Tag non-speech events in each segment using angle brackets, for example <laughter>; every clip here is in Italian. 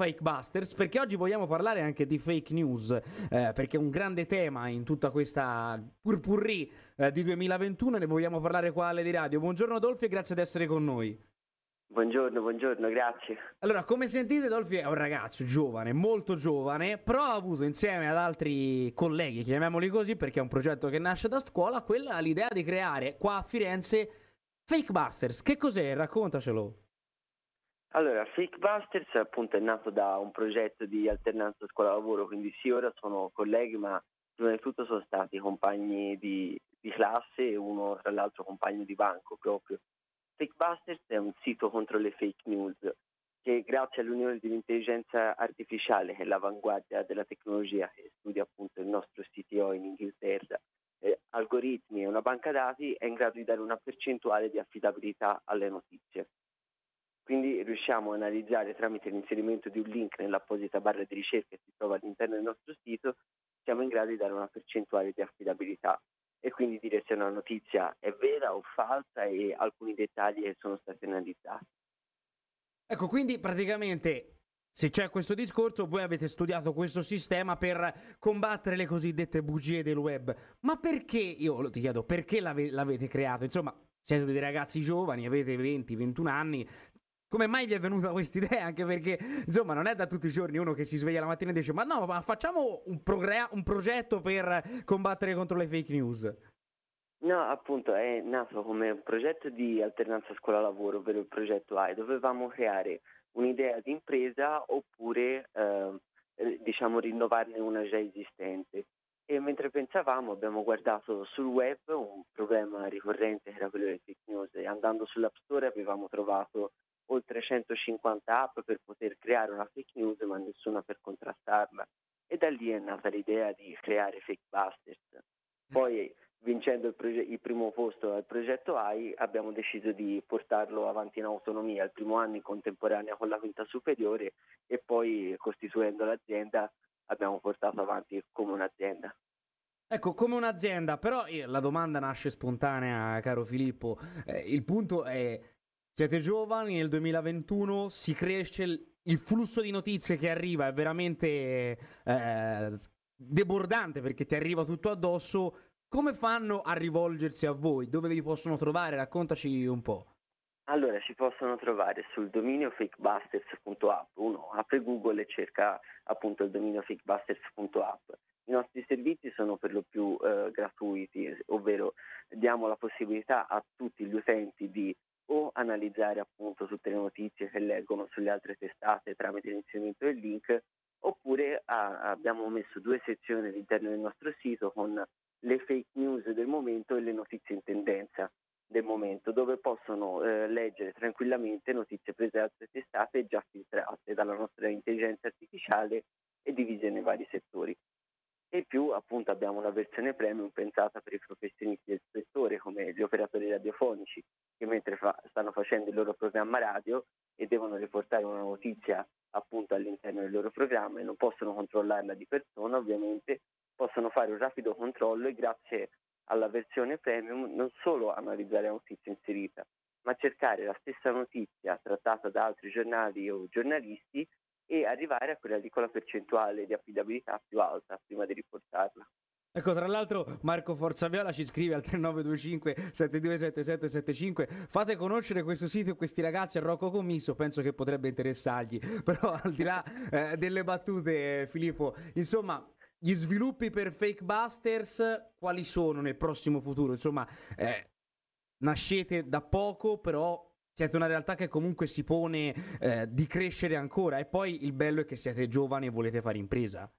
Fake Busters perché oggi vogliamo parlare anche di fake news, eh, perché è un grande tema in tutta questa purpurri eh, di 2021 ne vogliamo parlare qua alle di radio. Buongiorno Dolfi e grazie di essere con noi. Buongiorno, buongiorno, grazie. Allora, come sentite, Dolfi è un ragazzo giovane, molto giovane, però ha avuto insieme ad altri colleghi, chiamiamoli così, perché è un progetto che nasce da scuola, quella l'idea di creare qua a Firenze Fake Busters. Che cos'è? Raccontacelo. Allora, Fake Busters appunto è nato da un progetto di alternanza scuola-lavoro, quindi sì, ora sono colleghi, ma prima di tutto sono stati compagni di, di classe e uno tra l'altro compagno di banco proprio. Fakebusters è un sito contro le fake news che grazie all'unione dell'intelligenza artificiale, che è l'avanguardia della tecnologia che studia appunto il nostro CTO in Inghilterra, eh, algoritmi e una banca dati, è in grado di dare una percentuale di affidabilità alle notizie. Quindi riusciamo a analizzare tramite l'inserimento di un link nell'apposita barra di ricerca che si trova all'interno del nostro sito, siamo in grado di dare una percentuale di affidabilità e quindi dire se una notizia è vera o falsa e alcuni dettagli sono stati analizzati. Ecco, quindi praticamente se c'è questo discorso, voi avete studiato questo sistema per combattere le cosiddette bugie del web. Ma perché, io ti chiedo, perché l'ave- l'avete creato? Insomma, siete dei ragazzi giovani, avete 20-21 anni, come mai vi è venuta questa idea? Anche perché, insomma, non è da tutti i giorni uno che si sveglia la mattina e dice: Ma no, ma facciamo un, progre- un progetto per combattere contro le fake news. No, appunto, è nato come un progetto di alternanza scuola-lavoro, ovvero il progetto AI. Dovevamo creare un'idea di impresa oppure, eh, diciamo, rinnovarne una già esistente. E mentre pensavamo abbiamo guardato sul web un problema ricorrente che era quello delle fake news e andando sull'App Store avevamo trovato oltre 150 app per poter creare una fake news ma nessuna per contrastarla. E da lì è nata l'idea di creare Fake Busters. Poi vincendo il, proge- il, primo posto al progetto AI abbiamo deciso di portarlo avanti in autonomia il primo anno in contemporanea con la quinta superiore e poi costituendo l'azienda abbiamo portato avanti come un'azienda. Ecco, come un'azienda, però eh, la domanda nasce spontanea, caro Filippo. Eh, il punto è siete giovani, nel 2021 si cresce, il flusso di notizie che arriva è veramente eh, debordante perché ti arriva tutto addosso. Come fanno a rivolgersi a voi? Dove vi possono trovare? Raccontaci un po'. Allora, si possono trovare sul dominio fakebusters.app. Uno apre Google e cerca appunto il dominio fakebusters.app. I nostri servizi sono per lo più eh, gratuiti, ovvero diamo la possibilità a tutti gli utenti di o analizzare appunto tutte le notizie che leggono sulle altre testate tramite l'inserimento del link, oppure ah, abbiamo messo due sezioni all'interno del nostro sito con le fake news del momento e le notizie in tendenza del momento, dove possono eh, leggere tranquillamente notizie prese da altre testate già filtrate dalla nostra intelligenza artificiale e divise nei vari settori e più appunto abbiamo una versione premium pensata per i professionisti del settore come gli operatori radiofonici che mentre fa, stanno facendo il loro programma radio e devono riportare una notizia appunto all'interno del loro programma e non possono controllarla di persona ovviamente. Possono fare un rapido controllo e grazie alla versione premium non solo analizzare la notizia inserita ma cercare la stessa notizia trattata da altri giornali o giornalisti e arrivare a quella di con la percentuale di affidabilità più alta prima di riportarla. Ecco, tra l'altro Marco Forzaviola ci scrive al 3925 727775 fate conoscere questo sito e questi ragazzi a Rocco Commisso, penso che potrebbe interessargli, <laughs> però al di là eh, delle battute Filippo, insomma gli sviluppi per Fake Busters quali sono nel prossimo futuro? Insomma, eh, nascete da poco, però siete una realtà che comunque si pone eh, di crescere ancora e poi il bello è che siete giovani e volete fare impresa.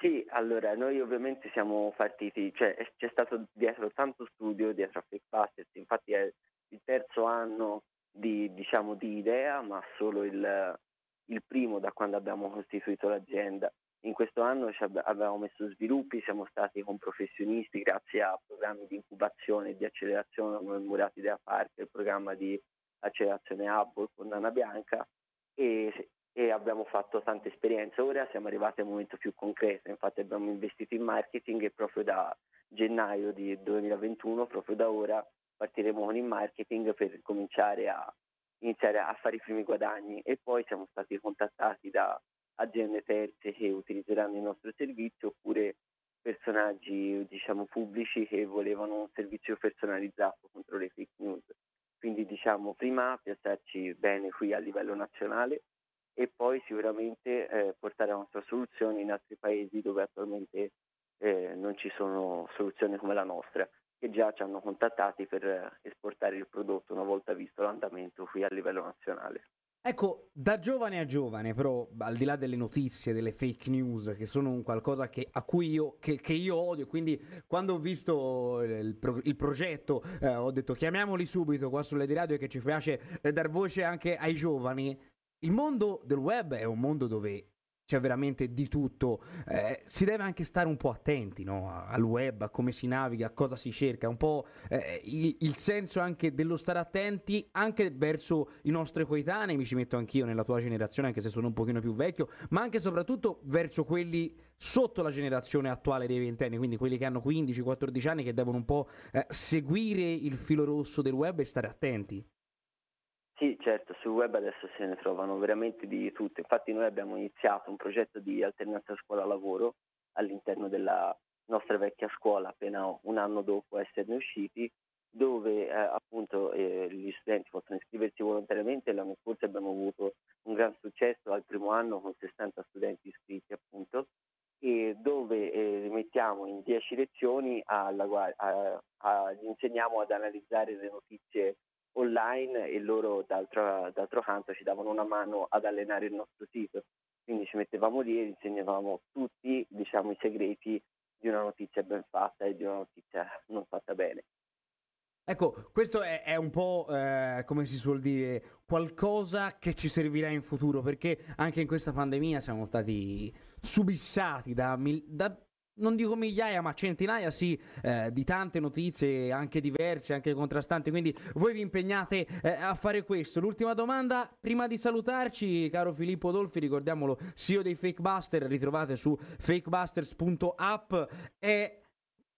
Sì, allora noi ovviamente siamo partiti, cioè c'è stato dietro tanto studio dietro a Fake Busters, infatti è il terzo anno di, diciamo, di idea, ma solo il, il primo da quando abbiamo costituito l'azienda. In questo anno abbiamo messo sviluppi, siamo stati con professionisti grazie a programmi di incubazione e di accelerazione come il Murati della Park, il programma di accelerazione Hubble con Nana Bianca e, e, abbiamo fatto tante esperienze. Ora siamo arrivati al momento più concreto, infatti abbiamo investito in marketing e proprio da gennaio di 2021, proprio da ora, partiremo con il marketing per cominciare a iniziare a fare i primi guadagni e poi siamo stati contattati da aziende terze che utilizzeranno il nostro servizio oppure personaggi diciamo pubblici che volevano un servizio personalizzato contro le fake news. Quindi diciamo prima piazzarci bene qui a livello nazionale e poi sicuramente eh, portare la nostra soluzione in altri paesi dove attualmente eh, non ci sono soluzioni come la nostra, che già ci hanno contattati per esportare il prodotto una volta visto l'andamento qui a livello nazionale. Ecco, da giovane a giovane, però, al di là delle notizie, delle fake news, che sono un qualcosa che, a cui io, che, che io odio, quindi quando ho visto il, pro, il progetto eh, ho detto chiamiamoli subito qua sulle di radio che ci piace eh, dar voce anche ai giovani. Il mondo del web è un mondo dove c'è veramente di tutto. Eh, si deve anche stare un po' attenti no? al web, a come si naviga, a cosa si cerca, un po' eh, il, il, senso anche dello stare attenti anche verso i nostri coetanei, mi ci metto anch'io nella tua generazione, anche se sono un pochino più vecchio, ma anche e soprattutto verso quelli sotto la generazione attuale dei ventenni, quindi quelli che hanno 15-14 anni che devono un po' eh, seguire il filo rosso del web e stare attenti. Sì, certo, sul web adesso se ne trovano veramente di tutto. Infatti noi abbiamo iniziato un progetto di alternanza scuola-lavoro all'interno della nostra vecchia scuola appena un anno dopo esserne usciti, dove eh, appunto eh, gli studenti possono iscriversi volontariamente. L'anno scorso abbiamo avuto un gran successo al primo anno con 60 studenti iscritti appunto e dove eh, mettiamo in 10 lezioni alla, a, a, gli insegniamo ad analizzare le notizie online e loro d'altro, d'altro canto ci davano una mano ad allenare il nostro sito. Quindi ci mettevamo lì e insegnavamo tutti diciamo, i segreti di una notizia ben fatta e di una notizia non fatta bene. Ecco, questo è, è un po' eh, come si suol dire, qualcosa che ci servirà in futuro, perché anche in questa pandemia siamo stati subissati da, da non dico migliaia, ma centinaia, sì, eh, di tante notizie, anche diverse, anche contrastanti. Quindi voi vi impegnate eh, a fare questo. L'ultima domanda, prima di salutarci, caro Filippo Dolfi, ricordiamolo, CEO dei Fakebuster, ritrovate su fakebusters.app e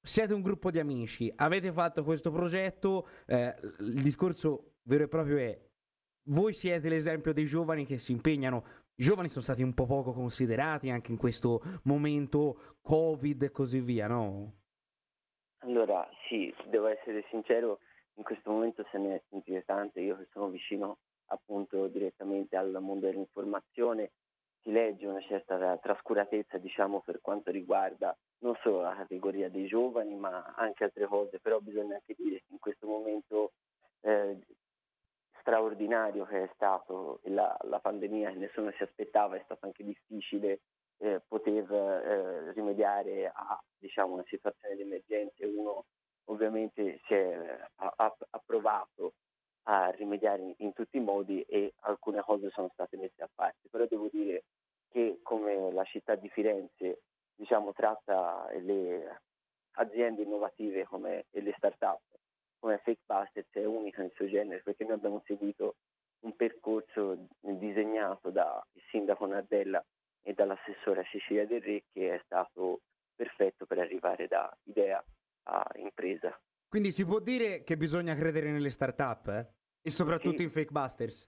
siete un gruppo di amici, avete fatto questo progetto, eh, il discorso vero e proprio è voi siete l'esempio dei giovani che si impegnano i giovani sono stati un po' poco considerati anche in questo momento Covid e così via, no? Allora, sì, devo essere sincero, in questo momento se ne è sentito tante, io che sono vicino appunto direttamente al mondo dell'informazione, si legge una certa trascuratezza, diciamo, per quanto riguarda non solo la categoria dei giovani, ma anche altre cose, però bisogna anche dire che in questo momento eh, straordinario che è stato la, la pandemia, che nessuno si aspettava, è stato anche difficile eh, poter eh, rimediare a diciamo, una situazione di emergenza. Uno ovviamente si è, ha, ha, provato a rimediare in, in, tutti i modi e alcune cose sono state messe a parte, però devo dire che come la città di Firenze diciamo, tratta le aziende innovative come, e le start-up come Fake Busters è unica nel suo genere perché noi abbiamo seguito un percorso disegnato dal sindaco Nardella e dall'assessora Cecilia Del Re che è stato perfetto per arrivare da idea a impresa. Quindi si può dire che bisogna credere nelle start-up eh? e soprattutto sì. in Fake Busters?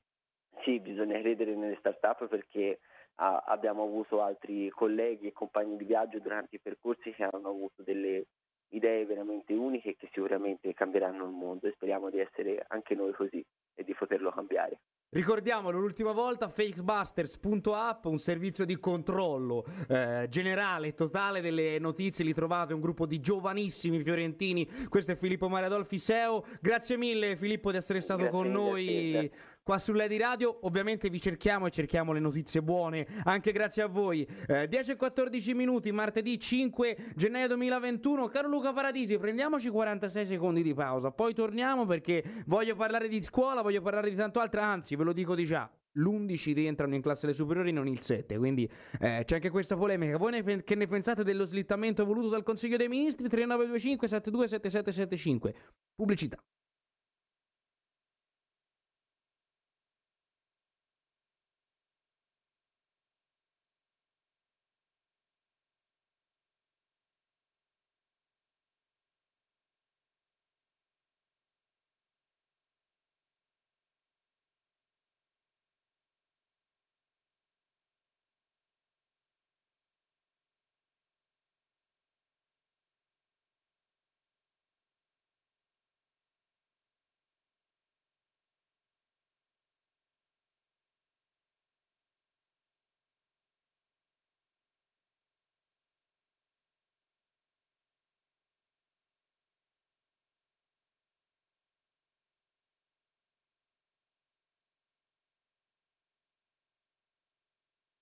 Sì, bisogna credere nelle start-up perché ah, abbiamo avuto altri colleghi e compagni di viaggio durante i percorsi che hanno avuto delle idee veramente uniche che sicuramente cambieranno il mondo e speriamo di essere anche noi così e di poterlo cambiare. Ricordiamolo l'ultima volta fakebusters.app, un servizio di controllo eh, generale, totale delle notizie, li trovate, un gruppo di giovanissimi fiorentini, questo è Filippo Mariadolfi SEO, grazie mille Filippo di essere stato grazie con noi qua su Lady Radio. Ovviamente vi cerchiamo e cerchiamo le notizie buone, anche grazie a voi. Eh, 10 e 14 minuti, martedì 5 gennaio 2021. Caro Luca Paradisi, prendiamoci 46 secondi di pausa, poi torniamo perché voglio parlare di scuola, voglio parlare di tanto altro, anzi ve lo dico di già. L'11 rientrano in classe le superiori, non il 7. Quindi eh, c'è anche questa polemica. Voi ne, che ne pensate dello slittamento voluto dal Consiglio dei Ministri? 3925 727775. Pubblicità.